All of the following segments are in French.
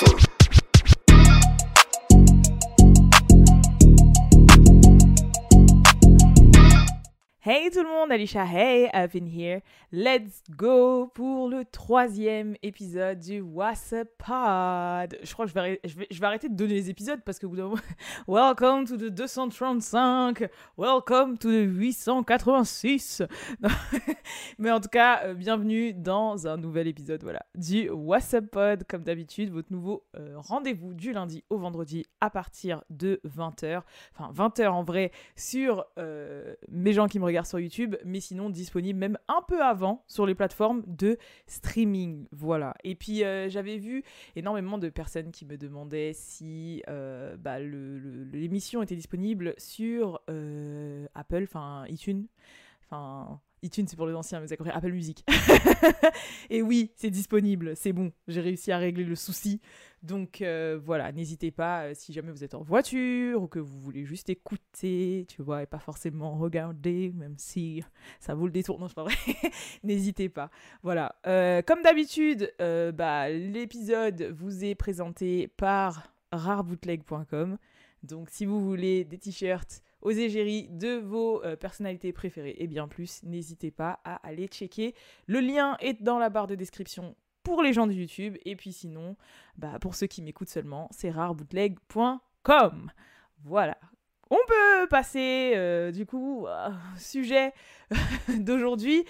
son. Hey tout le monde, Alicia, hey, I've been here. Let's go pour le troisième épisode du WhatsApp Pod. Je crois que je vais, arrêter, de donner les épisodes parce que vous bout Welcome to the 235, welcome to the 886. Mais en tout cas, euh, bienvenue dans un nouvel épisode voilà, du WhatsApp Pod. Comme d'habitude, votre nouveau euh, rendez-vous du lundi au vendredi à partir de 20h. Enfin, 20h en vrai sur euh, mes gens qui me regardent sur YouTube, mais sinon disponible même un peu avant sur les plateformes de streaming. Voilà. Et puis euh, j'avais vu énormément de personnes qui me demandaient si euh, bah, l'émission était disponible sur euh, Apple, enfin iTunes, enfin iTunes, c'est pour les anciens, mais vous avez Apple Music. et oui, c'est disponible, c'est bon, j'ai réussi à régler le souci. Donc euh, voilà, n'hésitez pas, euh, si jamais vous êtes en voiture ou que vous voulez juste écouter, tu vois, et pas forcément regarder, même si ça vaut le détour, non, c'est pas vrai, n'hésitez pas. Voilà, euh, comme d'habitude, bah, l'épisode vous est présenté par rarebootleg.com. Donc si vous voulez des t-shirts, aux égéries de vos euh, personnalités préférées et bien plus, n'hésitez pas à aller checker. Le lien est dans la barre de description pour les gens de YouTube. Et puis sinon, bah, pour ceux qui m'écoutent seulement, c'est rarebootleg.com. Voilà. On peut passer euh, du coup au sujet d'aujourd'hui.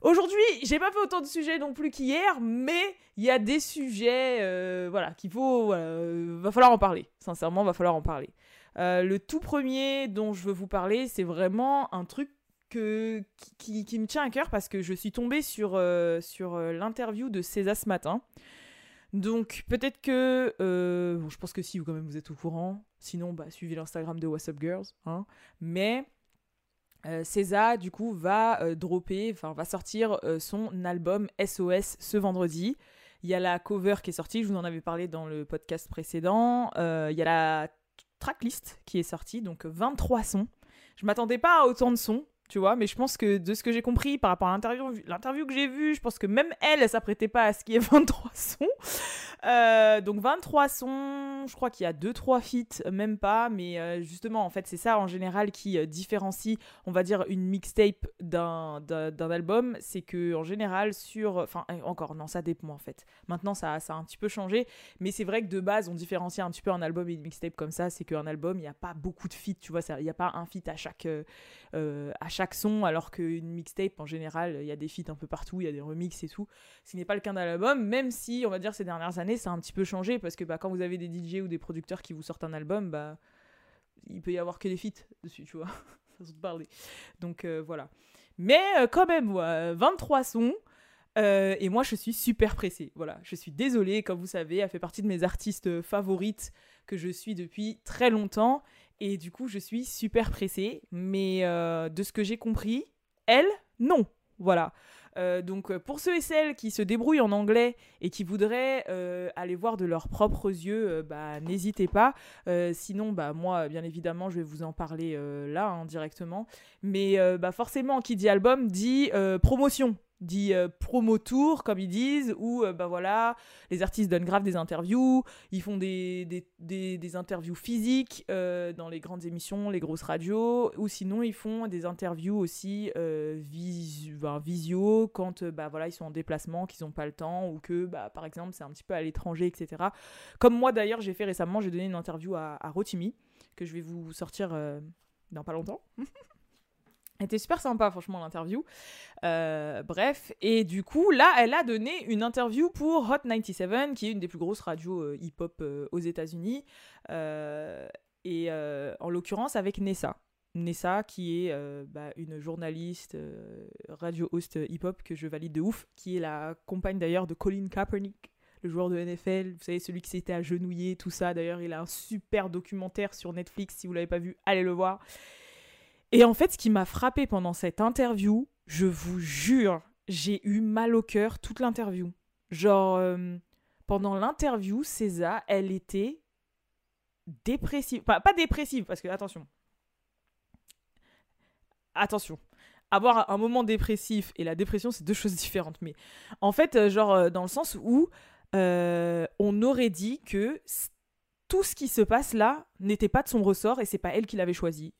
Aujourd'hui, j'ai pas fait autant de sujets non plus qu'hier, mais il y a des sujets, euh, voilà, qu'il faut, va falloir en parler. Sincèrement, va falloir en parler. Euh, le tout premier dont je veux vous parler, c'est vraiment un truc que, qui, me tient à cœur parce que je suis tombée sur, euh, sur euh, l'interview de César ce matin. Donc peut-être que... je pense que si, vous quand même vous êtes au courant. Sinon, bah, suivez l'Instagram de What's Up Girls. Hein. Mais César, du coup, va dropper, enfin va sortir son album SOS ce vendredi. Il y a la cover qui est sortie, je vous en avais parlé dans le podcast précédent. Il y a la tracklist qui est sortie, donc 23 sons. Je m'attendais pas à autant de sons, tu vois, mais je pense que de ce que j'ai compris par rapport à l'interview, que j'ai vue, je pense que même elle, elle s'apprêtait pas à ce qu'il y ait 23 sons. Euh, donc 23 sons, je crois qu'il y a 2-3 feats, même pas, mais euh, justement, en fait, c'est ça en général qui euh, différencie, on va dire, une mixtape d'un, d'un, album, c'est que en général, sur. Enfin, encore, non, ça dépend en fait. Maintenant, ça, ça a un petit peu changé, mais c'est vrai que de base, on différencie un petit peu un album et une mixtape comme ça, c'est qu'un album, il n'y a pas beaucoup de feats, tu vois, il n'y a pas un feat à chaque son, alors qu'une mixtape, en général, il y a des feats un peu partout, il y a des remixes et tout. Ce n'est pas le cas d'un album, même si, on va dire, ces dernières années, ça a un petit peu changé parce que bah, quand vous avez des DJ ou des producteurs qui vous sortent un album, bah, il peut y avoir que des feats dessus, tu vois. parler. Donc euh, voilà. Mais euh, quand même, 23 sons. Euh, et moi, je suis super pressée. Voilà, je suis désolée, comme vous savez, elle fait partie de mes artistes favorites que je suis depuis très longtemps. Et du coup, je suis super pressée. Mais de ce que j'ai compris, elle, non. Voilà. Euh, donc euh, pour ceux et celles qui se débrouillent en anglais et qui voudraient euh, aller voir de leurs propres yeux, bah, n'hésitez pas. sinon, bah, moi, bien évidemment, je vais vous en parler là hein, directement. Mais bah, forcément, qui dit album dit promotion dit euh, promo tour comme ils disent où euh, bah voilà les artistes donnent grave des interviews ils font des, des, des, interviews physiques euh, dans les grandes émissions les grosses radios ou sinon ils font des interviews aussi visio quand bah voilà ils sont en déplacement qu'ils n'ont pas le temps ou que bah par exemple c'est un petit peu à l'étranger etc comme moi d'ailleurs j'ai fait récemment j'ai donné une interview à Rotimi que je vais vous sortir dans pas longtemps était super sympa, franchement, l'interview. Euh, bref, et du coup, là, elle a donné une interview pour Hot 97, qui est une des plus grosses radios euh, hip-hop euh, aux États-Unis, et en l'occurrence avec Nessa. Nessa, qui est bah, une journaliste radio-host hip-hop que je valide de ouf, qui est la compagne d'ailleurs de Colin Kaepernick, le joueur de NFL, vous savez, celui qui s'était agenouillé, tout ça. D'ailleurs, il a un super documentaire sur Netflix, si vous l'avez pas vu, allez le voir. Et en fait, ce qui m'a frappé pendant cette interview, je vous jure, j'ai eu mal au cœur toute l'interview. Genre, euh, pendant l'interview, César, elle était dépressive. Pas, dépressive, parce que, attention. Attention. Avoir un moment dépressif et la dépression, c'est deux choses différentes. Mais en fait, euh, genre, euh, dans le sens où on aurait dit que tout ce qui se passe là n'était pas de son ressort et c'est pas elle qui l'avait choisi.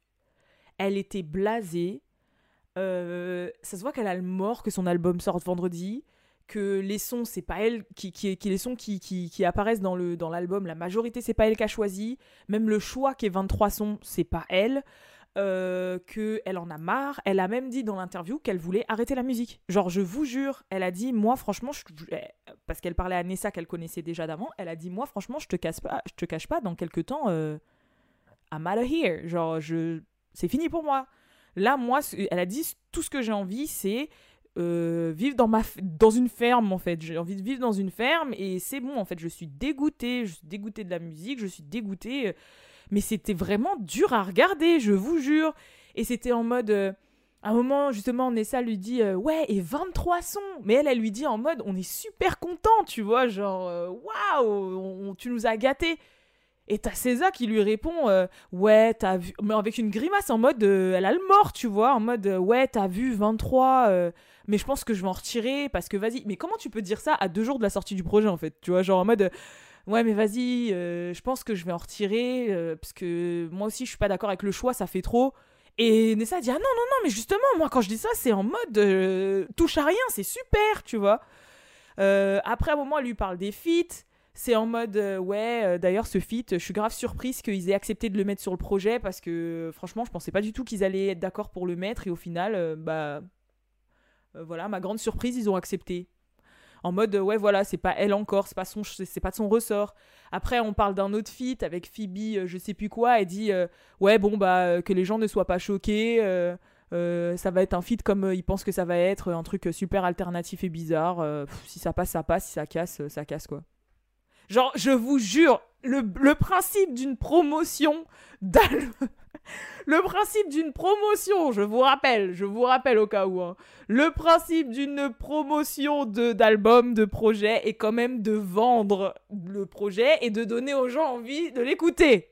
Elle était blasée. Euh, ça se voit qu'elle a le mort que son album sorte vendredi que les sons c'est pas elle qui, les sons qui, apparaissent dans l'album la majorité c'est pas elle qui a choisi même le choix qui est 23 sons c'est pas elle euh, qu'elle en a marre. Elle a même dit dans l'interview qu'elle voulait arrêter la musique. Genre, je vous jure, elle a dit, moi, franchement, je, parce qu'elle parlait à Nessa qu'elle connaissait déjà d'avant, elle a dit, moi, franchement, je te casse pas, je te cache pas, dans quelques temps, euh, I'm out of here. Genre, je, c'est fini pour moi. Là, moi, elle a dit, tout ce que j'ai envie, c'est euh, vivre dans, ma, dans une ferme, en fait. J'ai envie de vivre dans une ferme et c'est bon, en fait. Je suis dégoûtée, je suis dégoûtée de la musique, je suis dégoûtée mais c'était vraiment dur à regarder, je vous jure. Et c'était en mode. Euh, à un moment, justement, Nessa lui dit euh, Ouais, et 23 sons Mais elle, elle lui dit en mode On est super content, tu vois, genre euh, Waouh, tu nous as gâtés. Et t'as César qui lui répond Ouais, t'as vu. Mais avec une grimace en mode Elle a le mort, tu vois, en mode Ouais, t'as vu 23, mais je pense que je vais en retirer parce que vas-y. Mais comment tu peux dire ça à deux jours de la sortie du projet, en fait Tu vois, genre en mode ouais mais vas-y, euh, je pense que je vais en retirer, euh, parce que moi aussi je suis pas d'accord avec le choix, ça fait trop. Et Nessa dit, ah non, non, non, mais justement, moi quand je dis ça, c'est en mode euh, touche à rien, c'est super, tu vois. après, un moment, elle lui parle des feats. C'est en mode, ouais, d'ailleurs, ce feat, je suis grave surprise qu'ils aient accepté de le mettre sur le projet parce que franchement, je pensais pas du tout qu'ils allaient être d'accord pour le mettre. Et au final, bah, voilà, ma grande surprise, ils ont accepté en mode ouais voilà c'est pas elle encore c'est pas son de son ressort après on parle d'un autre feat avec Phoebe euh, je sais plus quoi elle dit euh, ouais bon bah euh, que les gens ne soient pas choqués ça va être un feat comme ils pensent que ça va être un truc super alternatif et bizarre si ça passe ça passe si ça casse ça casse quoi genre je vous jure le, le principe d'une promotion d'album le principe d'une promotion, je vous rappelle, je vous rappelle au cas où, hein. le principe d'une promotion d'album, de, projet, est quand même de vendre le projet et de donner aux gens envie de l'écouter.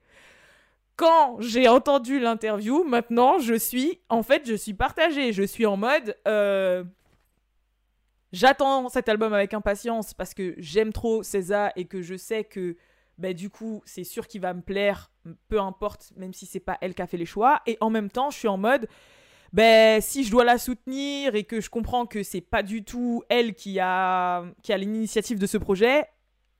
Quand j'ai entendu l'interview, maintenant, je suis, en fait, je suis partagée. Je suis en mode, euh, j'attends cet album avec impatience parce que j'aime trop César et que je sais que bah, du coup, c'est sûr qu'il va me plaire, peu importe, même si c'est pas elle qui a fait les choix. Et en même temps, je suis en mode, ben si je dois la soutenir et que je comprends que c'est pas du tout elle qui a, qui a l'initiative de ce projet,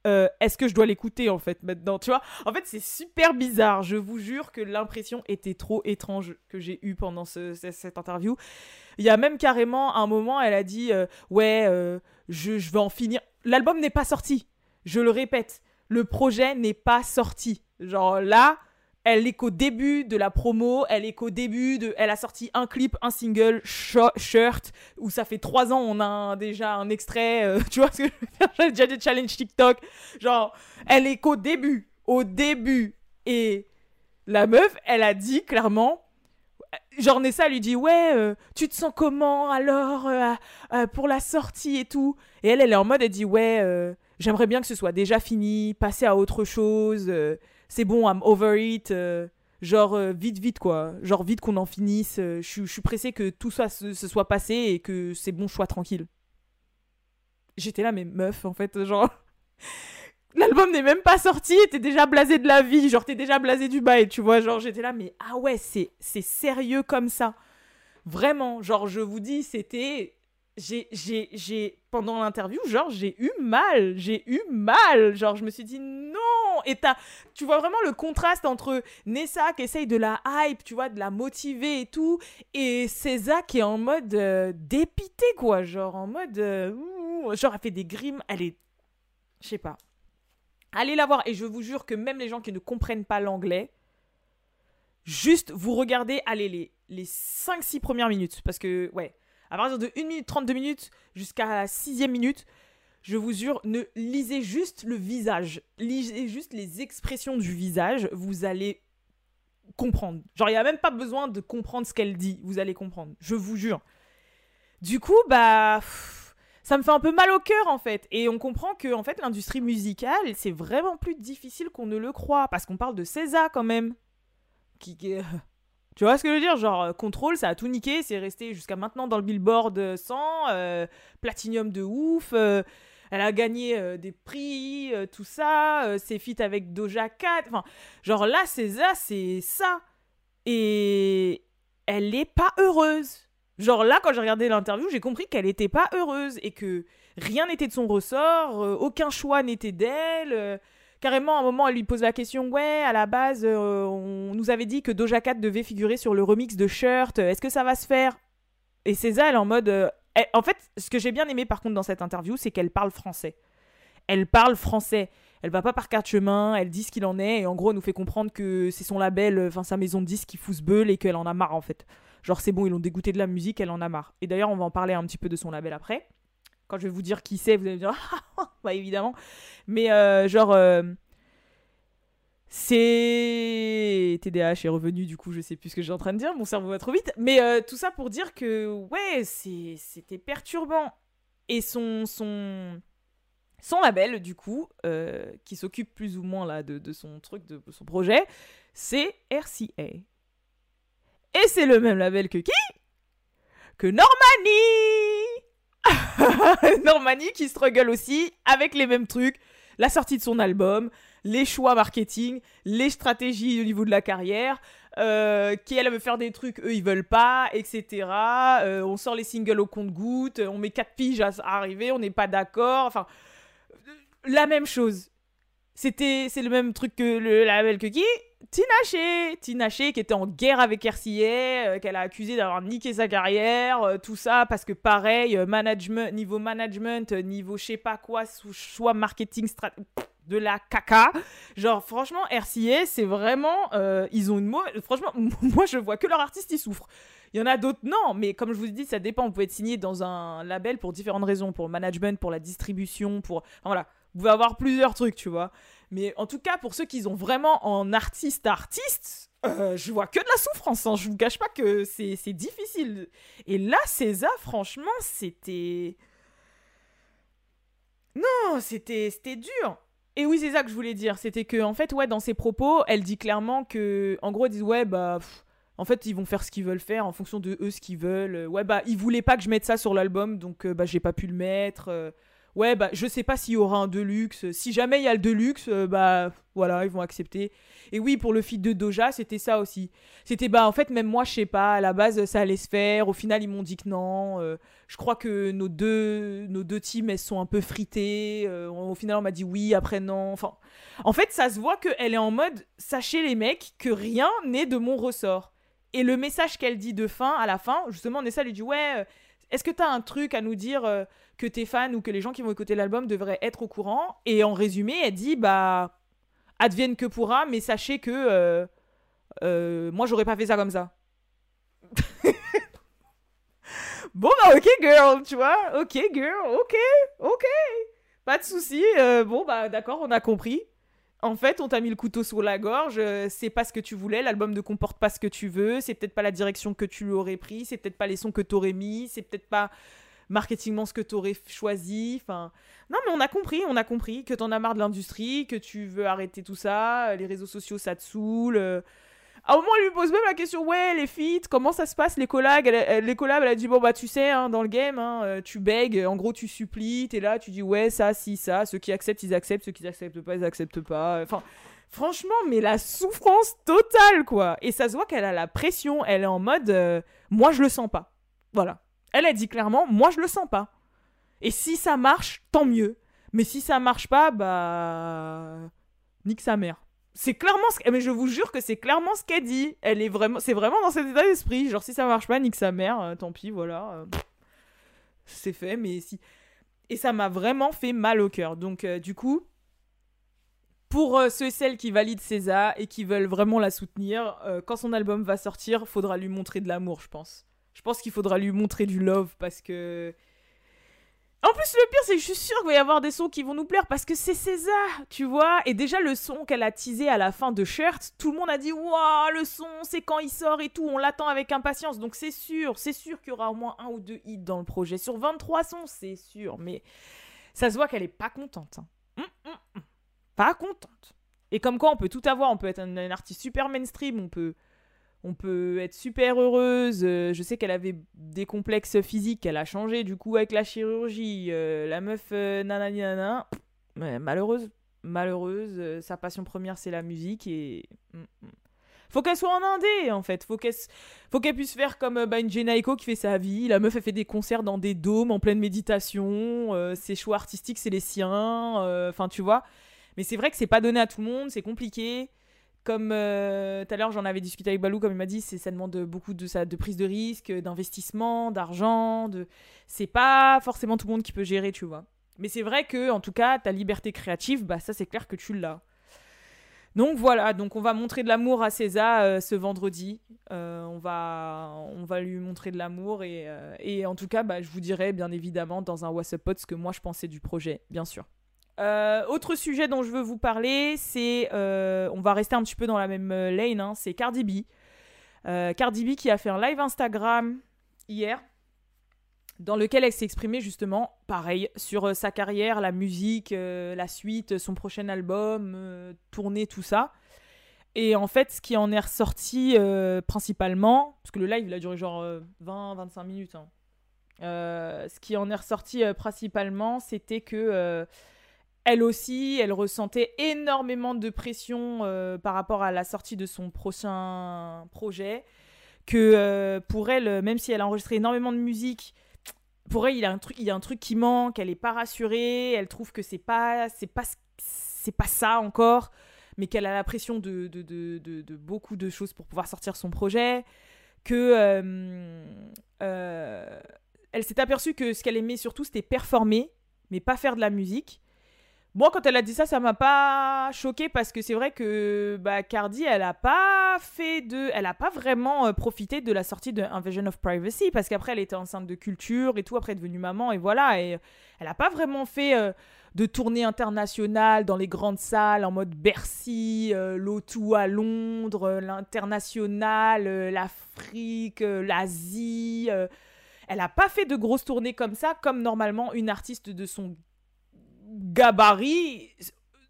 euh, est-ce que je dois l'écouter en fait maintenant Tu vois? En fait, c'est super bizarre. Je vous jure que l'impression était trop étrange que j'ai eue pendant cette interview. Il y a même carrément un moment, elle a dit euh, Ouais, euh, je, je vais en finir. L'album n'est pas sorti. Je le répète le projet n'est pas sorti. Genre là, elle est qu'au début de la promo, elle est qu'au début de. Elle a sorti un clip, un single, shirt, où ça fait trois ans, on a déjà un extrait, euh, tu vois ce que je J'ai déjà des challenges TikTok. Genre, elle est qu'au début, au début. Et la meuf, elle a dit clairement. Genre Nessa lui dit ouais euh, tu te sens comment alors euh, pour la sortie et tout? Et elle elle est en mode elle dit ouais j'aimerais bien que ce soit déjà fini, passer à autre chose. Euh, c'est bon, I'm over it. Euh, genre, euh, vite, vite, quoi. Genre, vite qu'on en finisse. je suis pressé que tout ça se, soit passé et que c'est bon, je sois tranquille. J'étais là, mais meuf, en fait, genre. L'album n'est même pas sorti t'es déjà blasé de la vie. Genre, t'es déjà blasé du bail, tu vois. Genre, j'étais là, mais ah ouais, c'est sérieux comme ça. Vraiment, genre, je vous dis, c'était j'ai, j'ai, j'ai, pendant l'interview, genre, j'ai eu mal, j'ai eu mal, genre, je me suis dit non, et t'as, tu vois vraiment le contraste entre Nessa qui essaye de la hype, tu vois, de la motiver et tout, et César qui est en mode euh, dépité, quoi, genre, en mode, euh, genre, elle fait des grimes, elle est, je sais pas. Allez la voir, et je vous jure que même les gens qui ne comprennent pas l'anglais, juste, vous regardez, allez, les, les 5-6 premières minutes, parce que, ouais, à partir de 1 minute 32 minutes jusqu'à la 6 minute, je vous jure, ne lisez juste le visage. Lisez juste les expressions du visage. Vous allez comprendre. Genre, il n'y a même pas besoin de comprendre ce qu'elle dit. Vous allez comprendre. Je vous jure. Du coup, bah. ça me fait un peu mal au cœur en fait. Et on comprend que en fait l'industrie musicale, c'est vraiment plus difficile qu'on ne le croit. Parce qu'on parle de César quand même. Qui, tu vois ce que je veux dire? Genre, euh, Control, ça a tout niqué, c'est resté jusqu'à maintenant dans le Billboard 100, euh, Platinum de ouf. Euh, elle a gagné des prix, tout ça, ses feats avec Doja Cat. Enfin, genre là, César, c'est ça. Et elle n'est pas heureuse. Genre là, quand j'ai regardé l'interview, j'ai compris qu'elle n'était pas heureuse et que rien n'était de son ressort, aucun choix n'était d'elle. Carrément, à un moment, elle lui pose la question Ouais, à la base, euh, on nous avait dit que Doja Cat devait figurer sur le remix de Shirt. Est-ce que ça va se faire? Et César, elle en mode. Euh, en fait, ce que j'ai bien aimé par contre dans cette interview, c'est qu'elle parle français. Elle parle français. Elle va pas par quatre chemins, elle dit ce qu'il en est, et en gros, elle nous fait comprendre que c'est son label, enfin sa maison de disques qui fout ce beul et qu'elle en a marre en fait. Genre, c'est bon, ils l'ont dégoûté de la musique, elle en a marre. Et d'ailleurs, on va en parler un petit peu de son label après. Quand je vais vous dire qui c'est, vous allez me dire, bah évidemment. Mais euh, genre, euh, c'est TDAH est revenu, du coup, je sais plus ce que j'ai en train de dire, mon cerveau va trop vite. Mais euh, tout ça pour dire que, ouais, c'était perturbant. Et son, son, son label, du coup, qui s'occupe plus ou moins là de, de, son truc, de son projet, c'est RCA. Et c'est le même label que qui? Que Normani Normani qui struggle aussi avec les mêmes trucs, la sortie de son album, les choix marketing, les stratégies au niveau de la carrière, euh, qui elle veut faire des trucs, eux ils veulent pas, etc. Euh, on sort les singles au compte-goutte, on met 4 piges à, arriver, on n'est pas d'accord, enfin, la même chose. C'était, c'est le même truc que le label que qui? Tinaché Tinaché qui était en guerre avec RCA, euh, qu'elle a accusé d'avoir niqué sa carrière, euh, tout ça parce que pareil, euh, management, niveau management, niveau je sais pas quoi, choix marketing de la caca. Genre franchement, RCA, c'est vraiment, ils ont une mot. Franchement, moi je vois que leur artiste ils souffrent. Il y en a d'autres, non, mais comme je vous dis, ça dépend. Vous pouvez être signé dans un label pour différentes raisons, pour le management, pour la distribution, pour. voilà, vous pouvez avoir plusieurs trucs, tu vois. Mais en tout cas, pour ceux qui ont vraiment en artiste artiste, euh, je vois que de la souffrance. Hein. Je vous cache pas que c'est difficile. Et là, César, franchement, c'était. Non, c'était dur. Et oui, c'est ça que je voulais dire. C'était que, en fait, ouais, dans ses propos, elle dit clairement que, en gros, elle dit, ouais, bah. en fait, ils vont faire ce qu'ils veulent faire en fonction de eux, ce qu'ils veulent. Ouais, bah, ils voulaient pas que je mette ça sur l'album, donc, euh, bah, j'ai pas pu le mettre. Euh ouais, bah, je sais pas s'il y aura un Deluxe. Si jamais il y a le Deluxe, euh, bah, voilà, ils vont accepter. Et oui, pour le feat de Doja, c'était ça aussi. C'était, bah, en fait, même moi, je sais pas, à la base, ça allait se faire. Au final, ils m'ont dit que non. Euh, je crois que nos deux, nos deux teams, elles sont un peu fritées. Euh, au final, on m'a dit oui, après non. Enfin, en fait, ça se voit qu'elle est en mode, sachez les mecs, que rien n'est de mon ressort. Et le message qu'elle dit de fin, à la fin, justement, Nessa lui dit, ouais, est-ce que t'as un truc à nous dire que tes fans ou que les gens qui vont écouter l'album devraient être au courant. Et en résumé, elle dit bah advienne que pourra, mais sachez que euh, euh, moi j'aurais pas fait ça comme ça. bon bah ok girl, tu vois, ok girl, ok, ok, pas de souci. Euh, bon bah d'accord, on a compris. En fait, on t'a mis le couteau sous la gorge, c'est pas ce que tu voulais, l'album ne comporte pas ce que tu veux, c'est peut-être pas la direction que tu aurais pris, c'est peut-être pas les sons que t'aurais mis, c'est peut-être pas marketingement ce que tu aurais choisi. Enfin, non, mais on a compris, on a compris que t'en as marre de l'industrie, que tu veux arrêter tout ça, les réseaux sociaux ça te saoule. Euh. À un moment, elle lui pose même la question Ouais, les feats, comment ça se passe, les collabs? Elle, Les collabs, elle a dit Bon, bah, tu sais, hein, dans le game, hein, euh, tu bègues, en gros, tu supplies, t'es là, tu dis Ouais, ça, si, ça. Ceux qui acceptent, ils acceptent, ceux qui n'acceptent pas, ils acceptent pas. Franchement, mais la souffrance totale, quoi. Et ça se voit qu'elle a la pression, elle est en mode euh, Moi, je le sens pas. Voilà. Elle a dit clairement, moi je le sens pas. Et si ça marche, tant mieux. Mais si ça marche pas, bah nique sa mère. C'est clairement ce mais je vous jure que c'est clairement ce qu'elle dit. Elle est vraiment c'est vraiment dans cet état d'esprit, genre si ça marche pas, nique sa mère, euh, tant pis, voilà. Euh, c'est fait mais si et ça m'a vraiment fait mal au cœur. Donc euh, du coup, pour ceux et celles qui valident César et qui veulent vraiment la soutenir, quand son album va sortir, faudra lui montrer de l'amour, je pense. Je pense qu'il faudra lui montrer du love parce que. En plus, le pire, c'est que je suis sûre qu'il va y avoir des sons qui vont nous plaire parce que c'est César, tu vois. Et déjà, le son qu'elle a teasé à la fin de Shirt, tout le monde a dit Waouh, le son, c'est quand il sort et tout, on l'attend avec impatience. Donc, c'est sûr, c'est sûr qu'il y aura au moins un ou deux hits dans le projet. Sur 23 sons, c'est sûr. Mais ça se voit qu'elle est pas contente. Hein. Hum, hum, hum. Pas contente. Et comme quoi, on peut tout avoir. On peut être un artiste super mainstream, on peut on peut être super heureuse. Euh, je sais qu'elle avait des complexes physiques, elle a changé du coup avec la chirurgie. Euh, la meuf, euh, nanani nanana, malheureuse, malheureuse. sa passion première, c'est la musique et. Mm, mm. Faut qu'elle soit en indé en fait. Faut qu'elle faut qu'elle puisse faire comme bah, une qui fait sa vie. La meuf elle fait des concerts dans des dômes en pleine méditation. ses choix artistiques c'est les siens. Enfin tu vois. Mais c'est vrai que c'est pas donné à tout le monde. C'est compliqué. Comme euh, tout à l'heure, j'en avais discuté avec Balou, comme il m'a dit, ça demande beaucoup de, ça, de prise de risque, d'investissement, d'argent. De... C'est pas forcément tout le monde qui peut gérer, tu vois. Mais c'est vrai que, en tout cas, ta liberté créative, bah ça, c'est clair que tu l'as. Donc voilà, donc on va montrer de l'amour à César euh, ce vendredi. Euh, on, va, on va lui montrer de l'amour et, en tout cas, bah, je vous dirai bien évidemment dans un What's Up Pod ce que moi je pensais du projet, bien sûr. Euh, autre sujet dont je veux vous parler, c'est, euh, on va rester un petit peu dans la même euh, lane, hein, c'est Cardi B. Cardi B qui a fait un live Instagram hier, dans lequel elle s'est exprimée justement, pareil, sur sa carrière, la musique, la suite, son prochain album, tournée, tout ça. Et en fait, ce qui en est ressorti principalement, parce que le live il a duré genre 20-25 minutes, hein, ce qui en est ressorti principalement, c'était que elle aussi, elle ressentait énormément de pression euh, par rapport à la sortie de son prochain projet. Que euh, pour elle, même si elle a enregistré énormément de musique, pour elle, il y a un truc, il y a un truc qui manque. Elle n'est pas rassurée. Elle trouve que c'est pas, c'est pas, c'est pas ça encore, mais qu'elle a la pression de, de, beaucoup de choses pour pouvoir sortir son projet. Que euh, elle s'est aperçue que ce qu'elle aimait surtout, c'était performer, mais pas faire de la musique. Moi, quand elle a dit ça, ça m'a pas choqué parce que c'est vrai que bah, Cardi, elle a pas fait de, elle a pas vraiment euh, profité de la sortie de Invasion of Privacy parce qu'après elle était enceinte de culture et tout, après elle est devenue maman et voilà et elle a pas vraiment fait euh, de tournée internationale dans les grandes salles en mode Bercy, euh, l'O2 à Londres, l'international, l'Afrique, l'Asie. elle a pas fait de grosses tournées comme ça, comme normalement une artiste de son gabarit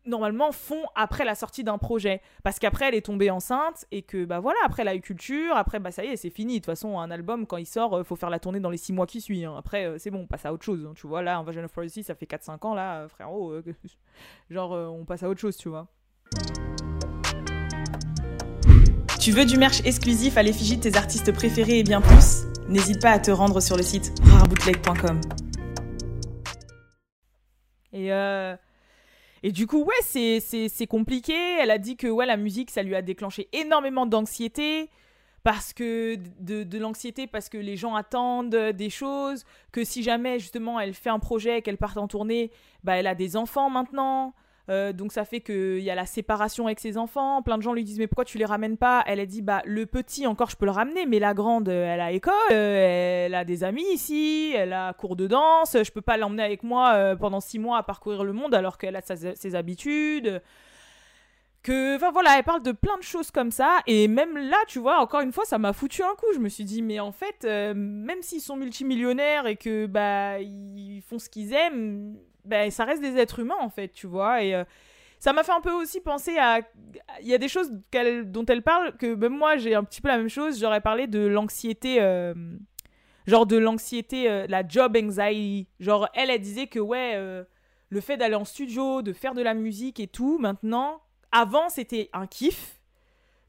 normalement font après la sortie d'un projet parce qu'après elle est tombée enceinte et que bah voilà après elle a eu culture après bah ça y est c'est fini de toute façon un album quand il sort euh, faut faire la tournée dans les 6 mois qui suivent hein. après euh, c'est bon on passe à autre chose hein. tu vois là Invasion of Privacy ça fait 4-5 ans là euh, frérot genre on passe à autre chose tu vois tu veux du merch exclusif à l'effigie de tes artistes préférés et bien plus? N'hésite pas à te rendre sur le site rarebootleg.com. Et, euh, et du coup, ouais, c'est compliqué. Elle a dit que ouais, la musique, ça lui a déclenché énormément d'anxiété. Parce que de, de l'anxiété, parce que les gens attendent des choses, que si jamais justement elle fait un projet, qu'elle parte en tournée, bah elle a des enfants maintenant, euh, donc ça fait qu'il y a la séparation avec ses enfants. Plein de gens lui disent mais pourquoi tu les ramènes pas? Elle a dit bah le petit encore je peux le ramener, mais la grande elle a école, euh, elle a des amis ici, elle a cours de danse, je peux pas l'emmener avec moi euh, pendant six mois à parcourir le monde alors qu'elle a ses, habitudes. Que, enfin voilà, elle parle de plein de choses comme ça, et même là, tu vois, encore une fois, ça m'a foutu un coup. Je me suis dit, mais en fait, même s'ils sont multimillionnaires et que bah ils font ce qu'ils aiment, ben, ça reste des êtres humains en fait, tu vois. Et euh, ça m'a fait un peu aussi penser à. Il y a des choses dont elle parle que même moi j'ai un petit peu la même chose. J'aurais parlé de l'anxiété. Euh, genre de l'anxiété, euh, la job anxiety. Genre elle, elle disait que ouais, le fait d'aller en studio, de faire de la musique et tout, maintenant, avant c'était un kiff.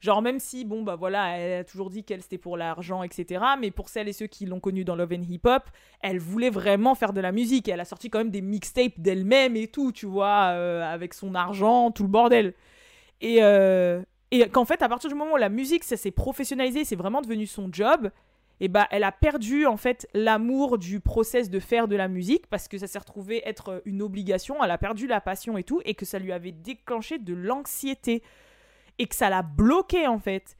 Genre, même si, bon, bah voilà, elle a toujours dit qu'elle c'était pour l'argent, etc. Mais pour celles et ceux qui l'ont connue dans Love and Hip Hop, elle voulait vraiment faire de la musique. Elle a sorti quand même des mixtapes d'elle-même et tout, tu vois, euh, avec son argent, tout le bordel. Et, euh, et qu'en fait, à partir du moment où la musique, ça s'est professionnalisé, c'est vraiment devenu son job, et bah elle a perdu en fait l'amour du process de faire de la musique parce que ça s'est retrouvé être une obligation, elle a perdu la passion et tout, et que ça lui avait déclenché de l'anxiété et que ça l'a bloqué en fait.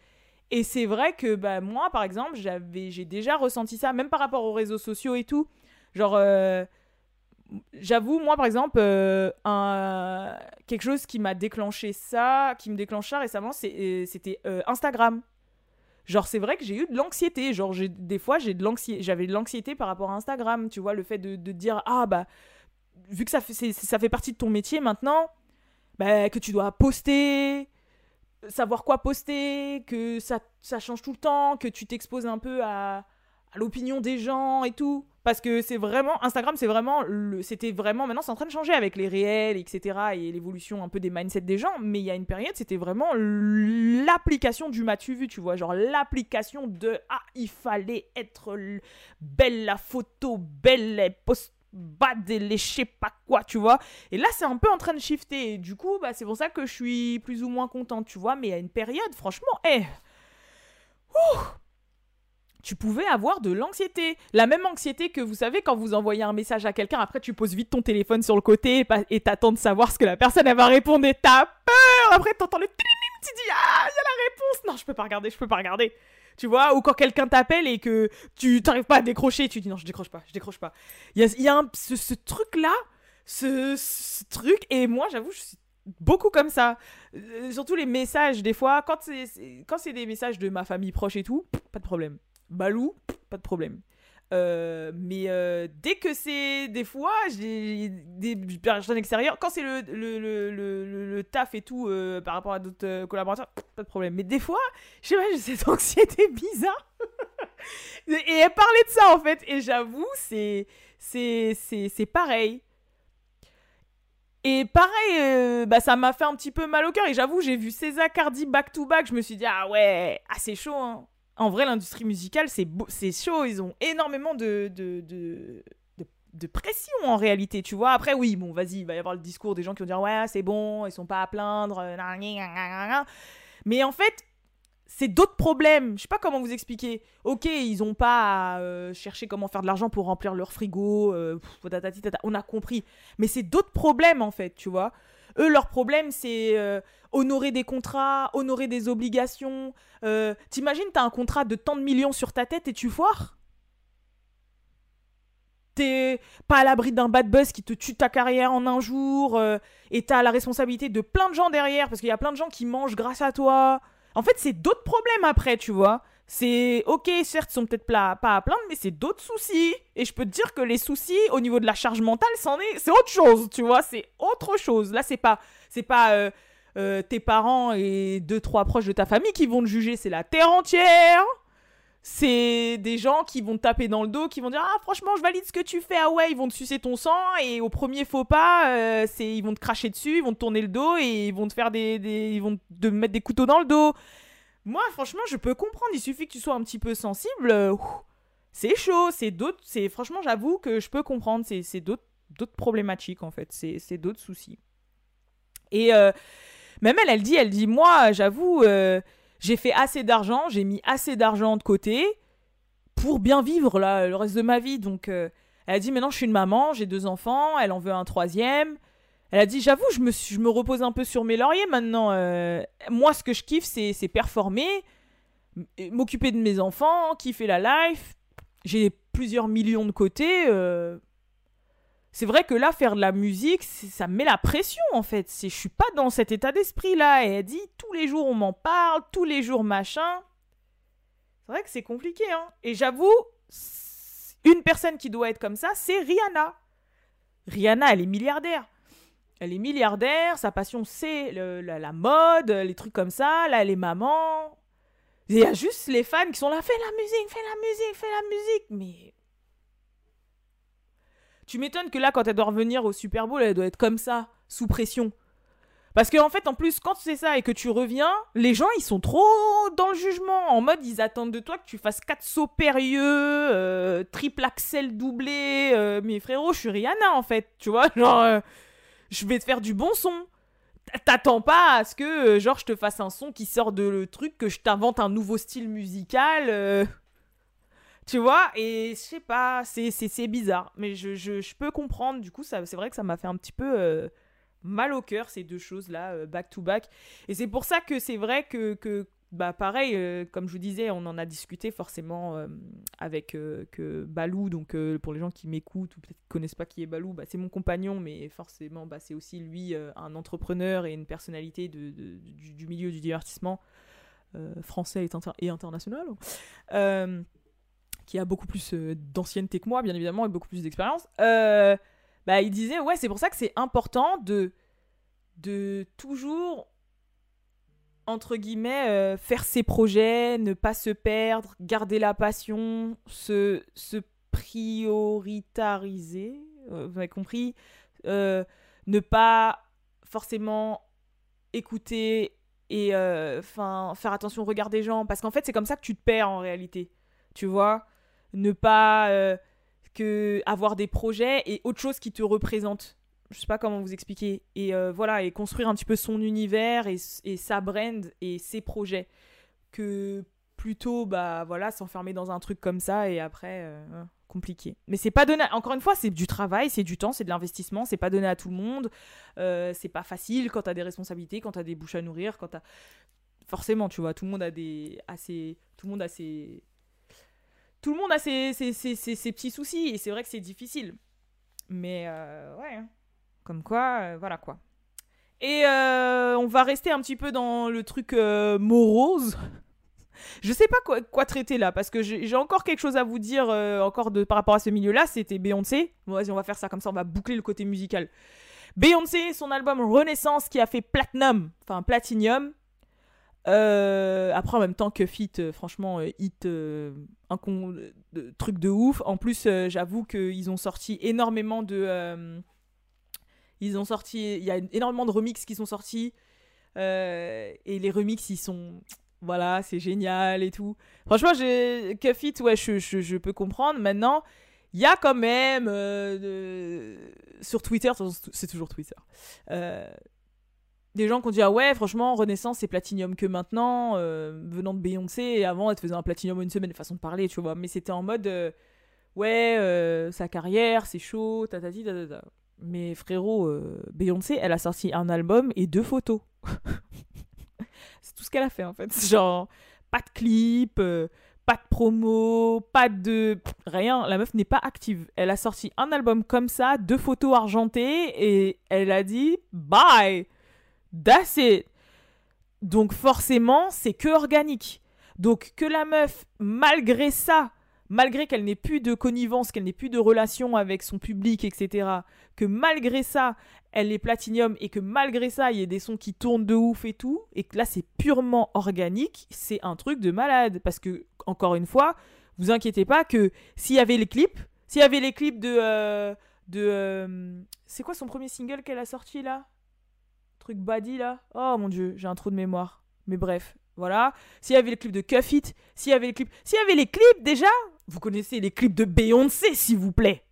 Et c'est vrai que bah, moi, par exemple, j'avais, j'ai déjà ressenti ça, même par rapport aux réseaux sociaux et tout. Genre, euh, j'avoue, moi, par exemple, euh, un, quelque chose qui m'a déclenché ça, qui me déclenche ça récemment, euh, c'était Instagram. Genre, c'est vrai que j'ai eu de l'anxiété. Genre, des fois, j'ai de j'avais de l'anxiété par rapport à Instagram. Tu vois, le fait de, de dire, ah, bah, vu que ça fait, ça fait partie de ton métier maintenant, bah, que tu dois poster, savoir quoi poster, que ça ça change tout le temps, que tu t'exposes un peu à, l'opinion des gens et tout. Parce que c'est vraiment. Instagram, c'est vraiment. C'était vraiment. Maintenant, c'est en train de changer avec les réels, etc. Et l'évolution un peu des mindsets des gens. Mais il y a une période, c'était vraiment l'application du m'as-tu vu, tu vois. Genre l'application de. Ah, il fallait être belle la photo, belle les posts bad sais pas quoi, tu vois. Et là, c'est un peu en train de shifter. Et du coup, bah, c'est pour ça que je suis plus ou moins contente, tu vois. Mais a une période, franchement, eh. Ouh tu pouvais avoir de l'anxiété. La même anxiété que vous savez quand vous envoyez un message à quelqu'un, après tu poses vite ton téléphone sur le côté et t'attends de savoir ce que la personne va répondre t'as peur. Après t'entends le tu dis ah il y a la réponse. Non je peux pas regarder, je peux pas regarder. Tu vois, ou quand quelqu'un t'appelle et que tu t'arrives pas à décrocher, tu dis non je décroche pas, je décroche pas. Il y a, y a un- ce, ce truc là, ce, truc et moi j'avoue je suis beaucoup comme ça. Euh, surtout les messages des fois quand c'est des messages de ma famille proche et tout, pas de problème. Balou, pas de problème. Euh, mais euh, dès que c'est des fois, j'ai des personnes extérieures, quand c'est le, le, le, le, taf et tout euh, par rapport à d'autres collaborateurs, pas de problème. Mais des fois, je sais pas, j'ai cette anxiété bizarre. et elle parlait de ça en fait, et j'avoue, c'est c'est c'est c'est pareil. Et pareil, bah, ça m'a fait un petit peu mal au cœur. Et j'avoue, j'ai vu César Cardi back to back. Je me suis dit, ah ouais, c'est chaud. Hein. En vrai, l'industrie musicale, c'est c'est chaud. Ils ont énormément de, de, de, de, pression en réalité, tu vois. Après, oui, bon, vas-y, il va y avoir le discours des gens qui vont dire, ouais, c'est bon, ils sont pas à plaindre. euh. Mais en fait, c'est d'autres problèmes. Je sais pas comment vous expliquer. Ok, ils ont pas à euh, chercher comment faire de l'argent pour remplir leur frigo. euh, on a compris. Mais c'est d'autres problèmes en fait, tu vois. Eux, leur problème, c'est euh, honorer des contrats, honorer des obligations. Euh, T'imagines, t'as un contrat de tant de millions sur ta tête et tu foires? T'es pas à l'abri d'un bad buzz qui te tue ta carrière en un jour. euh, et t'as la responsabilité de plein de gens derrière parce qu'il y a plein de gens qui mangent grâce à toi. En fait, c'est d'autres problèmes après, tu vois. C'est ok, certes, ils sont peut-être pas à plaindre, mais c'est d'autres soucis. Et je peux te dire que les soucis au niveau de la charge mentale, c'en est, c'est autre chose, tu vois. C'est autre chose. Là, c'est pas, c'est pas euh, euh, tes parents et deux trois proches de ta famille qui vont te juger, c'est la terre entière. C'est des gens qui vont te taper dans le dos, qui vont dire ah franchement je valide ce que tu fais ah ouais ils vont te sucer ton sang et au premier faux pas euh, c'est ils vont te cracher dessus ils vont te tourner le dos et ils vont te faire des- ils vont te mettre des couteaux dans le dos moi franchement je peux comprendre il suffit que tu sois un petit peu sensible euh, c'est chaud c'est d'autres c'est franchement j'avoue que je peux comprendre c'est d'autres d'autres problématiques en fait c'est d'autres soucis et euh, même elle elle dit elle dit moi j'avoue euh, j'ai fait assez d'argent, j'ai mis assez d'argent de côté pour bien vivre là, le reste de ma vie. Donc, elle dit maintenant je suis une maman, j'ai deux enfants, elle en veut un troisième. Elle a dit j'avoue, je me, je me repose un peu sur mes lauriers maintenant. euh, moi, ce que je kiffe, c'est performer, m'occuper de mes enfants, kiffer la life. J'ai plusieurs millions de côté. euh, c'est vrai que là, faire de la musique, ça me met la pression en fait. Je suis pas dans cet état d'esprit là. Et elle dit tous les jours on m'en parle, tous les jours machin. C'est vrai que c'est compliqué, hein. Et j'avoue, une personne qui doit être comme ça, c'est Rihanna. Rihanna, elle est milliardaire. Elle est milliardaire, sa passion c'est la, mode, les trucs comme ça. Là, elle est maman. Il y a juste les fans qui sont là, fais la musique, fais la musique, fais la musique. Mais tu m'étonnes que là, quand elle doit revenir au Super Bowl, elle doit être comme ça, sous pression. Parce qu'en en fait, en plus, quand c'est ça et que tu reviens, les gens, ils sont trop dans le jugement. En mode, ils attendent de toi que tu fasses quatre sauts périlleux, euh, triple axel doublé. euh, mais frérot, je suis Rihanna, en fait. Tu vois, genre, euh, je vais te faire du bon son. T'attends pas à ce que, euh, genre, je te fasse un son qui sort de le truc, que je t'invente un nouveau style musical. euh, tu vois, et je sais pas, c'est, bizarre. Mais je, je, je peux comprendre, du coup, c'est vrai que ça m'a fait un petit peu euh, mal au cœur, ces deux choses-là, back to back. Et c'est pour ça que c'est vrai que, que bah, pareil, euh, comme je vous disais, on en a discuté forcément euh, avec euh, Balou. Donc, pour les gens qui m'écoutent ou peut-être connaissent pas qui est Balou, bah, c'est mon compagnon, mais forcément, bah, c'est aussi lui un entrepreneur et une personnalité du, milieu du divertissement français et, et international. Euh, qui a beaucoup plus d'ancienneté que moi, bien évidemment, et beaucoup plus d'expérience, bah, il disait, ouais, c'est pour ça que c'est important de, de toujours entre guillemets, euh, faire ses projets, ne pas se perdre, garder la passion, se, se prioritariser, euh, vous avez compris, euh, ne pas forcément écouter et faire attention au regard des gens, parce qu'en fait c'est comme ça que tu te perds en réalité, tu vois, ne pas que avoir des projets et autre chose qui te représente je sais pas comment vous expliquer. Et euh, voilà et construire un petit peu son univers et, et, sa brand et ses projets que plutôt bah voilà s'enfermer dans un truc comme ça et après euh, hein, compliqué. Mais c'est pas donné encore une fois c'est du travail c'est du temps c'est de l'investissement c'est pas donné à tout le monde. Euh, c'est pas facile quand t'as des responsabilités quand t'as des bouches à nourrir quand t'as forcément tu vois tout le monde a des assez tout le monde a ses tout le monde a ses, ses, ses, petits soucis et c'est vrai que c'est difficile. Mais ouais hein. Comme quoi, euh, voilà quoi. Et euh, on va rester un petit peu dans le truc euh, morose. Je sais pas quoi, traiter là, parce que j'ai encore quelque chose à vous dire encore de, par rapport à ce milieu-là. C'était Beyoncé. Bon, vas-y, on va faire ça comme ça, on va boucler le côté musical. Beyoncé, son album Renaissance qui a fait platinum, enfin platinium. après, en même temps que Fit, franchement, hit, un truc de ouf. En plus, j'avoue qu'ils ont sorti énormément de ils ont sorti, il y a énormément de remixes qui sont sortis. Euh, et les remixes, ils sont. Voilà, c'est génial et tout. Franchement, Cuff It, ouais, je, je, peux comprendre. Maintenant, il y a quand même. Euh, sur Twitter, c'est toujours Twitter. Euh, des gens qui ont dit Ah ouais, franchement, Renaissance, c'est Platinum que maintenant, venant de Beyoncé. Et avant, elle te faisait un Platinum une semaine, façon de parler, tu vois. Mais c'était en mode Ouais, sa carrière, c'est chaud, tatati, tatata. Mais frérot, euh, Beyoncé, elle a sorti un album et deux photos. c'est tout ce qu'elle a fait en fait. Genre, pas de clip, euh, pas de promo, pas de. Rien. La meuf n'est pas active. Elle a sorti un album comme ça, deux photos argentées et elle a dit bye. That's it. Donc forcément, c'est que organique. Donc que la meuf, malgré ça, malgré qu'elle n'ait plus de connivence, qu'elle n'ait plus de relation avec son public, etc., que malgré ça, elle est platinium et que malgré ça, il y a des sons qui tournent de ouf et tout, et que là, c'est purement organique, c'est un truc de malade. Parce que, encore une fois, vous inquiétez pas que s'il y avait les clips, s'il y avait les clips de. Euh, euh, c'est quoi son premier single qu'elle a sorti là? Truc Buddy là? Oh mon dieu, j'ai un trou de mémoire. Mais bref, voilà. S'il y avait les clips de Cuff It, s'il y avait les clips. S'il y avait les clips déjà, vous connaissez les clips de Beyoncé, s'il vous plaît.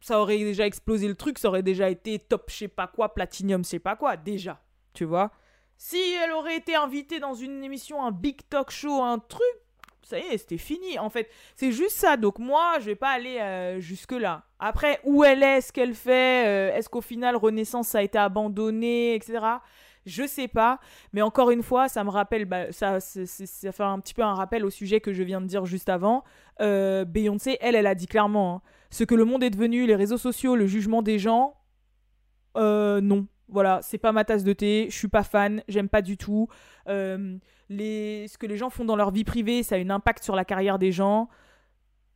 ça aurait déjà explosé le truc, ça aurait déjà été top, je sais pas quoi, platinium, je sais pas quoi, déjà. Tu vois Si elle aurait été invitée dans une émission, un big talk show, un truc, ça y est, c'était fini. En fait, c'est juste ça. Donc moi, je vais pas aller euh, jusque là. Après, où elle est, ce qu'elle fait, euh, est-ce qu'au final Renaissance a été abandonnée, etc. Je sais pas, mais encore une fois, ça me rappelle, bah, ça, ça fait un petit peu un rappel au sujet que je viens de dire juste avant. Euh, Beyoncé, elle, elle a dit clairement, hein, ce que le monde est devenu, les réseaux sociaux, le jugement des gens, euh, non. Voilà, c'est pas ma tasse de thé, je suis pas fan, j'aime pas du tout. Euh, ce que les gens font dans leur vie privée, ça a un impact sur la carrière des gens.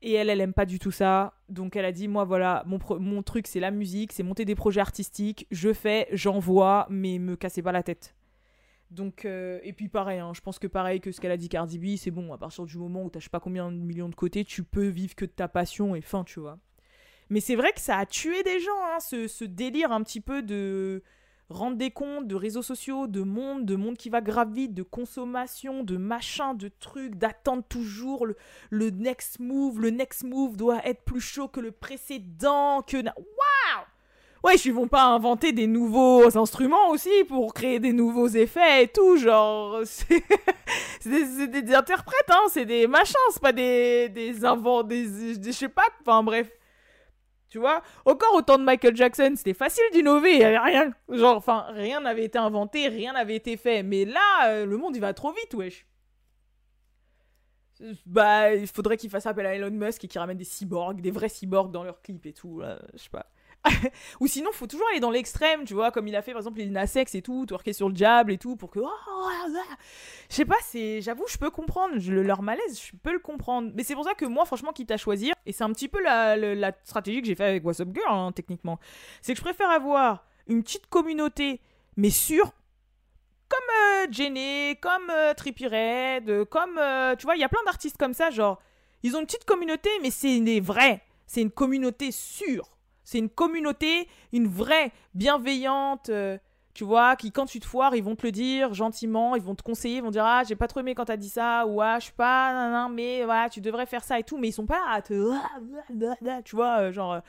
Et elle, elle aime pas du tout ça. Donc elle a dit, moi voilà, mon, truc c'est la musique, c'est monter des projets artistiques. Je fais, j'envoie, mais me cassez pas la tête. Donc, euh, et puis pareil, hein, je pense que pareil que ce qu'elle a dit Cardi B, c'est bon, à partir du moment où t'as je pas combien de millions de côté, tu peux vivre que de ta passion et fin, tu vois. Mais c'est vrai que ça a tué des gens, hein, ce, ce délire un petit peu de rendre des comptes de réseaux sociaux, de monde, de monde qui va grave vite, de consommation, de machin, de trucs, d'attendre toujours le, le, next move. Le next move doit être plus chaud que le précédent, que... Waouh Ouais, ils vont pas inventer des nouveaux instruments aussi pour créer des nouveaux effets et tout, genre... C'est des, interprètes, hein, c'est des machins, c'est pas des, des invents, des, des... Je sais pas, enfin bref. Tu vois Encore au temps de Michael Jackson, c'était facile d'innover, il n'y avait rien. Genre, enfin, rien n'avait été inventé, rien n'avait été fait. Mais là, euh, le monde, il va trop vite, wesh. Bah, il faudrait qu'il fasse appel à Elon Musk et qu'il ramène des cyborgs, des vrais cyborgs dans leurs clips et tout, je sais pas. Ou sinon, faut toujours aller dans l'extrême, tu vois, comme il a fait par exemple il Nas X et tout, twerker sur le diable et tout, pour que. Oh, je sais pas, c'est. J'avoue, je peux comprendre leur malaise, je peux le comprendre. Mais c'est pour ça que moi, franchement, quitte à choisir, et c'est un petit peu la, stratégie que j'ai fait avec What's Up Girl, hein, techniquement, c'est que je préfère avoir une petite communauté, mais sûre, comme Jenny, comme euh, Trippie Redd, comme. euh, tu vois, il y a plein d'artistes comme ça, genre. Ils ont une petite communauté, mais c'est des vrais. C'est une communauté sûre. C'est une communauté, une vraie, bienveillante. euh, tu vois, qui quand tu te foires, ils vont te le dire gentiment, ils vont te conseiller, ils vont dire ah j'ai pas trop aimé quand t'as dit ça ou ah je pas nan, nan, mais voilà tu devrais faire ça et tout, mais ils sont pas à te tu vois euh, genre euh,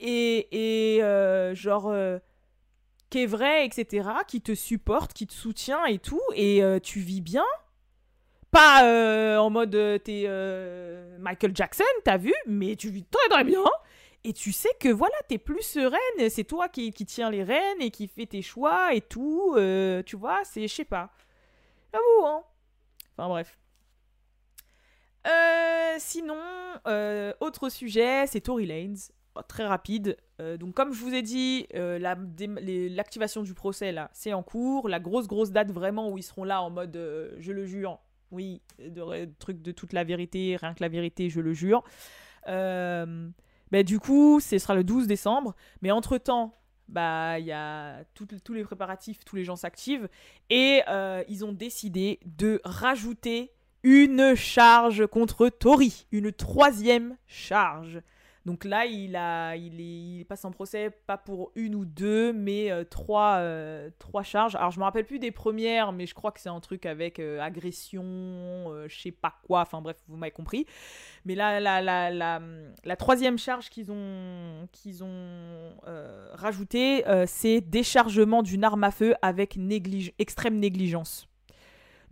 et et genre euh, qui est vrai etc qui te supporte, qui te soutient et tout et tu vis bien. Pas en mode t'es Michael Jackson, t'as vu, mais tu vis très très bien. Et tu sais que voilà, t'es plus sereine, c'est toi qui, qui tiens les rênes et qui fais tes choix et tout. euh, tu vois, c'est, je sais pas. J'avoue, hein. Enfin bref. Euh, sinon, euh, autre sujet, c'est Tory Lanez. Oh, Très rapide. Donc, comme je vous ai dit, l'activation du procès, là, c'est en cours. La grosse, grosse date vraiment où ils seront là en mode je le jure. Oui, de, truc de toute la vérité, rien que la vérité, je le jure. Bah, du coup, ce sera le 12 décembre. Mais entre-temps, bah, il y a tous les préparatifs, tous les gens s'activent. Et euh, ils ont décidé de rajouter une charge contre Tori. Une troisième charge. Donc là, il, a, il, est, il passe en procès pas pour une ou deux, mais euh, trois, euh, trois charges. Alors, je me rappelle plus des premières, mais je crois que c'est un truc avec euh, agression, je sais pas quoi. Enfin, bref, vous m'avez compris. Mais là, la, la, la, troisième charge qu'ils ont, qu'ils ont rajoutée, c'est déchargement d'une arme à feu avec extrême négligence.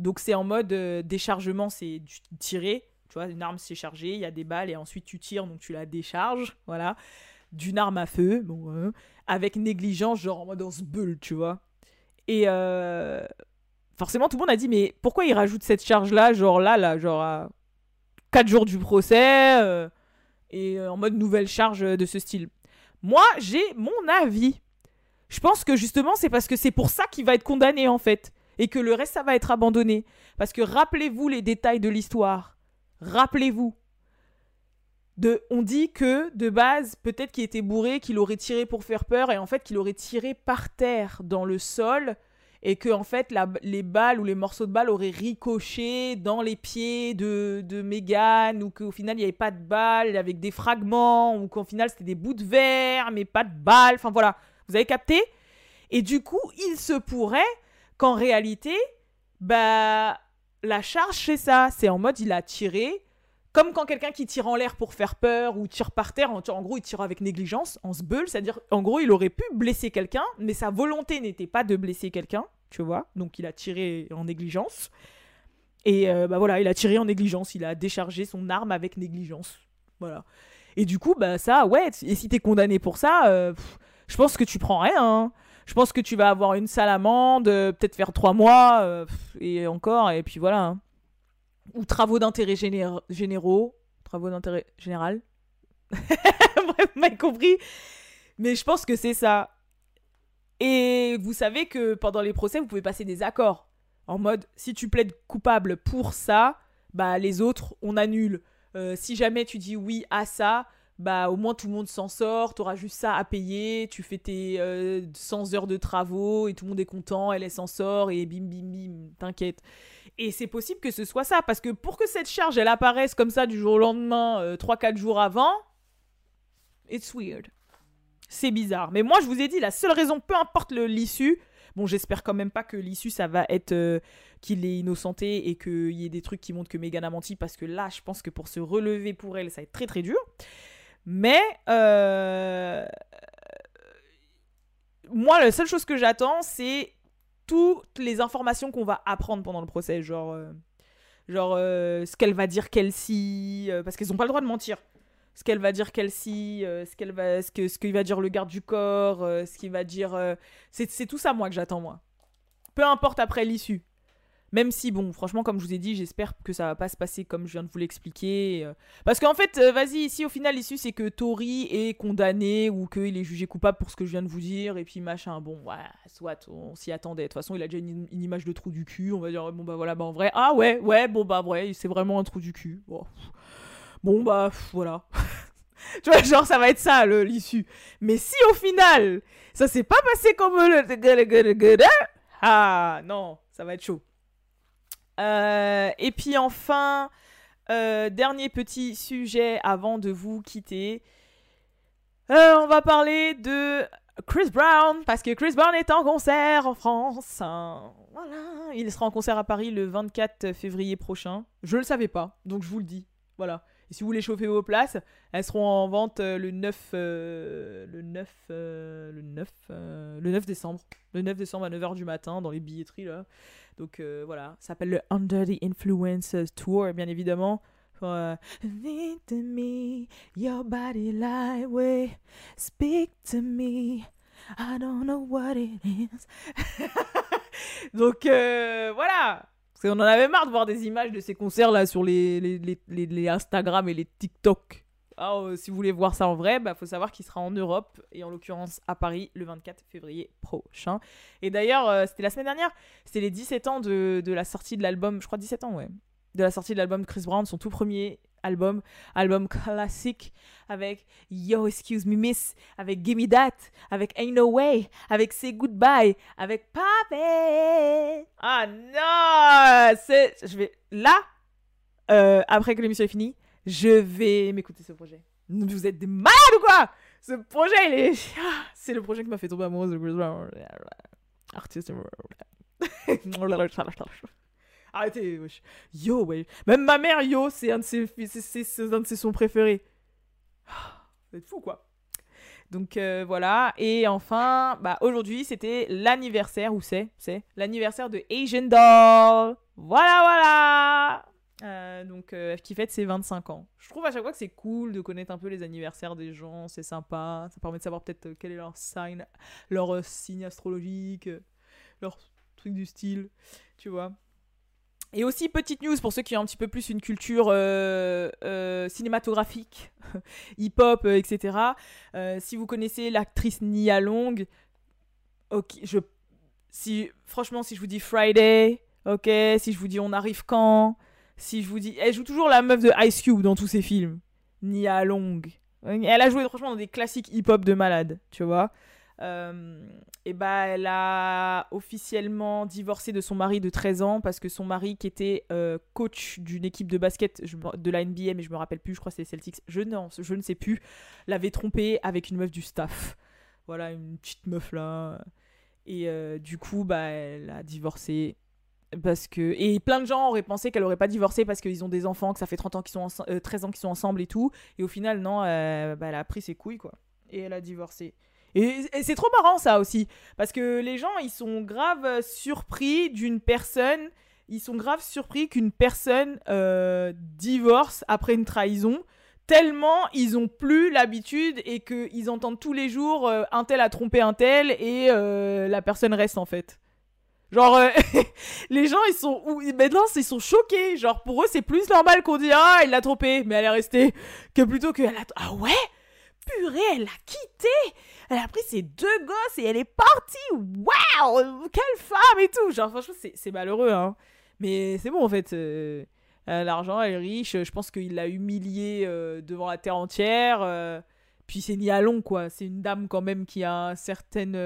Donc c'est en mode déchargement, c'est tirer. Une arme c'est chargé, il y a des balles et ensuite tu tires, donc tu la décharges. Voilà. D'une arme à feu, bon, euh, avec négligence, genre en mode on se tu vois. Et euh, forcément, tout le monde a dit, mais pourquoi il rajoute cette charge-là, genre là, là, genre à 4 jours du procès, euh, et euh, en mode nouvelle charge de ce style Moi, j'ai mon avis. Je pense que justement, c'est parce que c'est pour ça qu'il va être condamné, en fait. Et que le reste, ça va être abandonné. Parce que rappelez-vous les détails de l'histoire. Rappelez-vous. On dit que de base, peut-être qu'il était bourré, qu'il aurait tiré pour faire peur, et en fait qu'il aurait tiré par terre dans le sol, et que en fait les balles ou les morceaux de balles auraient ricoché dans les pieds de, de Megan, ou qu'au final il n'y avait pas de balles avec des fragments, ou qu'au final c'était des bouts de verre, mais pas de balles. Enfin voilà, vous avez capté? Et du coup, il se pourrait qu'en réalité, bah la charge c'est ça, c'est en mode il a tiré comme quand quelqu'un qui tire en l'air pour faire peur ou tire par terre, en, gros il tire avec négligence, en se bulle, c'est-à-dire en gros il aurait pu blesser quelqu'un, mais sa volonté n'était pas de blesser quelqu'un, tu vois, donc il a tiré en négligence. Et euh, bah voilà, il a tiré en négligence, il a déchargé son arme avec négligence. Voilà. Et du coup, bah ça, ouais, et si t'es condamné pour ça, euh, je pense que tu prends rien. hein. Je pense que tu vas avoir une sale amende, euh, peut-être faire trois mois, euh, et encore, et puis voilà. hein. Ou travaux d'intérêt génér- généraux. Travaux d'intérêt général. Bref, vous m'avez compris. Mais je pense que c'est ça. Et vous savez que pendant les procès, vous pouvez passer des accords. En mode, si tu plaides coupable pour ça, bah les autres, on annule. Euh, si jamais tu dis oui à ça, bah au moins tout le monde s'en sort, t'auras juste ça à payer, tu fais tes euh, 100 heures de travaux et tout le monde est content, elle, s'en sort et bim bim bim, t'inquiète. Et c'est possible que ce soit ça, parce que pour que cette charge, elle apparaisse comme ça du jour au lendemain, euh, 3-4 jours avant, it's weird. C'est bizarre. Mais moi, je vous ai dit, la seule raison, peu importe l'issue, bon, j'espère quand même pas que l'issue, ça va être euh, qu'il est innocenté et qu'il y ait des trucs qui montrent que Megan a menti, parce que là, je pense que pour se relever pour elle, ça va être très très dur. Mais, euh, moi, la seule chose que j'attends, c'est toutes les informations qu'on va apprendre pendant le procès, genre, euh, genre euh, ce qu'elle va dire Kelsey, parce qu'ils n'ont pas le droit de mentir. Ce qu'elle va dire Kelsey, ce qu'elle va, ce que, ce qu'il va dire le garde du corps, ce qu'il va dire, c'est tout ça moi que j'attends moi. Peu importe après l'issue. Même si, bon, franchement, comme je vous ai dit, j'espère que ça va pas se passer comme je viens de vous l'expliquer. euh. Parce qu'en fait, euh, vas-y, si au final l'issue c'est que Tori est condamné ou qu'il est jugé coupable pour ce que je viens de vous dire, et puis machin, bon, ouais, soit, on s'y attendait. De toute façon, il a déjà une, image de trou du cul, on va dire, bon bah voilà, bah en vrai, ah ouais, ouais, bon bah ouais, c'est vraiment un trou du cul. Bon, bah voilà. tu vois, genre, ça va être ça l'issue. Mais si au final, ça s'est pas passé comme le. Ah non, Ça va être chaud. Euh, et puis enfin, euh, dernier petit sujet avant de vous quitter. Euh, on va parler de Chris Brown, parce que Chris Brown est en concert en France. Hein. Voilà, il sera en concert à Paris le 24 février prochain. Je ne le savais pas, donc je vous le dis. Voilà. Et si vous voulez chauffer vos places, elles seront en vente euh, le 9, euh, le 9, euh, le 9, le 9 décembre. Le 9 décembre à 9h du matin dans les billetteries là. Donc voilà, ça s'appelle le Under the Influence Tour, bien évidemment. Speak to me, your body lightweight. Speak to me, I don't know what it is. Donc voilà, qu'on en avait marre de voir des images de ces concerts là sur les, les, les, les Instagram et les TikTok. Alors, si vous voulez voir ça en vrai, il bah, faut savoir qu'il sera en Europe et en l'occurrence à Paris le 24 février prochain. Et d'ailleurs, euh, c'était la semaine dernière, c'était les 17 ans de, de la sortie de l'album, je crois 17 ans, ouais, de la sortie de l'album Chris Brown, son tout premier album, album classique avec Yo Excuse Me Miss, avec Gimme That, avec Ain't No Way, avec Say Goodbye, avec Pape. Ah non, c'est je vais là euh, après que l'émission est finie, je vais m'écouter ce projet. Vous êtes des malades ou quoi? Ce projet, il est c'est le projet qui m'a fait tomber amoureuse de Chris Brown. Artiste. Arrêtez, wesh. Yo, wesh. Même ma mère, Yo, c'est un de ses, un de ses sons préférés. Vous êtes fou, quoi. Donc euh, voilà. Et enfin, bah, aujourd'hui, c'était l'anniversaire, ou c'est, c'est l'anniversaire de Asian Doll. Voilà, voilà. Euh, donc, euh, qui fête ses 25 ans. Je trouve à chaque fois que c'est cool de connaître un peu les anniversaires des gens, c'est sympa. Ça permet de savoir peut-être quel est leur sign, leur signe astrologique, leur truc du style, tu vois. Et aussi, petite news pour ceux qui ont un petit peu plus une culture euh, euh, cinématographique, hip-hop, euh, etc. si vous connaissez l'actrice Nia Long, ok, si, franchement, si je vous dis Friday, ok, si je vous dis On arrive quand, si je vous dis. Elle joue toujours la meuf de Ice Cube dans tous ses films. Nia Long. Elle a joué franchement dans des classiques hip-hop de malade, tu vois. Euh, et bah, elle a officiellement divorcé de son mari de 13 ans parce que son mari, qui était euh, coach d'une équipe de basket de la NBA, mais je me rappelle plus, je crois que c'est Celtics, je, je ne sais plus, l'avait trompé avec une meuf du staff. Voilà, une petite meuf là. Et euh, du coup, bah, elle a divorcé. Parce que... Et plein de gens auraient pensé qu'elle aurait pas divorcé parce qu'ils ont des enfants, que ça fait 30 ans qu'ils sont 13 ans qu'ils sont ensemble et tout. Et au final, non, bah, elle a pris ses couilles, quoi. Et elle a divorcé. Et, c'est trop marrant ça aussi, parce que les gens, ils sont grave surpris d'une personne, ils sont grave surpris qu'une personne euh, divorce après une trahison, tellement ils ont plus l'habitude et qu'ils entendent tous les jours euh, un tel a trompé un tel et euh, la personne reste en fait. Genre, les gens, ils sont. Maintenant, ils sont choqués. Genre, pour eux, c'est plus normal qu'on dit Ah, il l'a trompé, mais elle est restée. Que plutôt que. Elle a... Ah ouais? Purée, elle l'a quitté elle a pris ses deux gosses et elle est partie. Waouh Quelle femme et tout. Genre, franchement, c'est malheureux, hein. Mais c'est bon, en fait. Euh, l'argent, elle est riche. Je pense qu'il l'a humiliée euh, devant la terre entière. Euh. puis c'est ni à long, quoi. C'est une dame, quand même, qui a une certaine.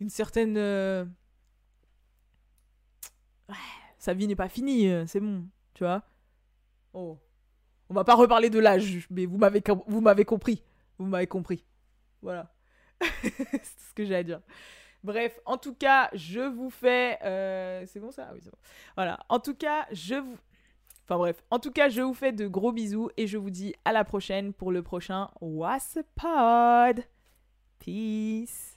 une certaine. Sa vie n'est pas finie. C'est bon, tu vois. Oh. On va pas reparler de l'âge, mais vous m'avez compris. Vous m'avez compris. Voilà. c'est ce que j'ai à dire. Bref, en tout cas, je vous fais. Euh, c'est bon ça? Ah Oui, c'est bon. Voilà. En tout cas, je vous. Enfin bref, en tout cas, je vous fais de gros bisous et je vous dis à la prochaine pour le prochain What's Pod. Peace.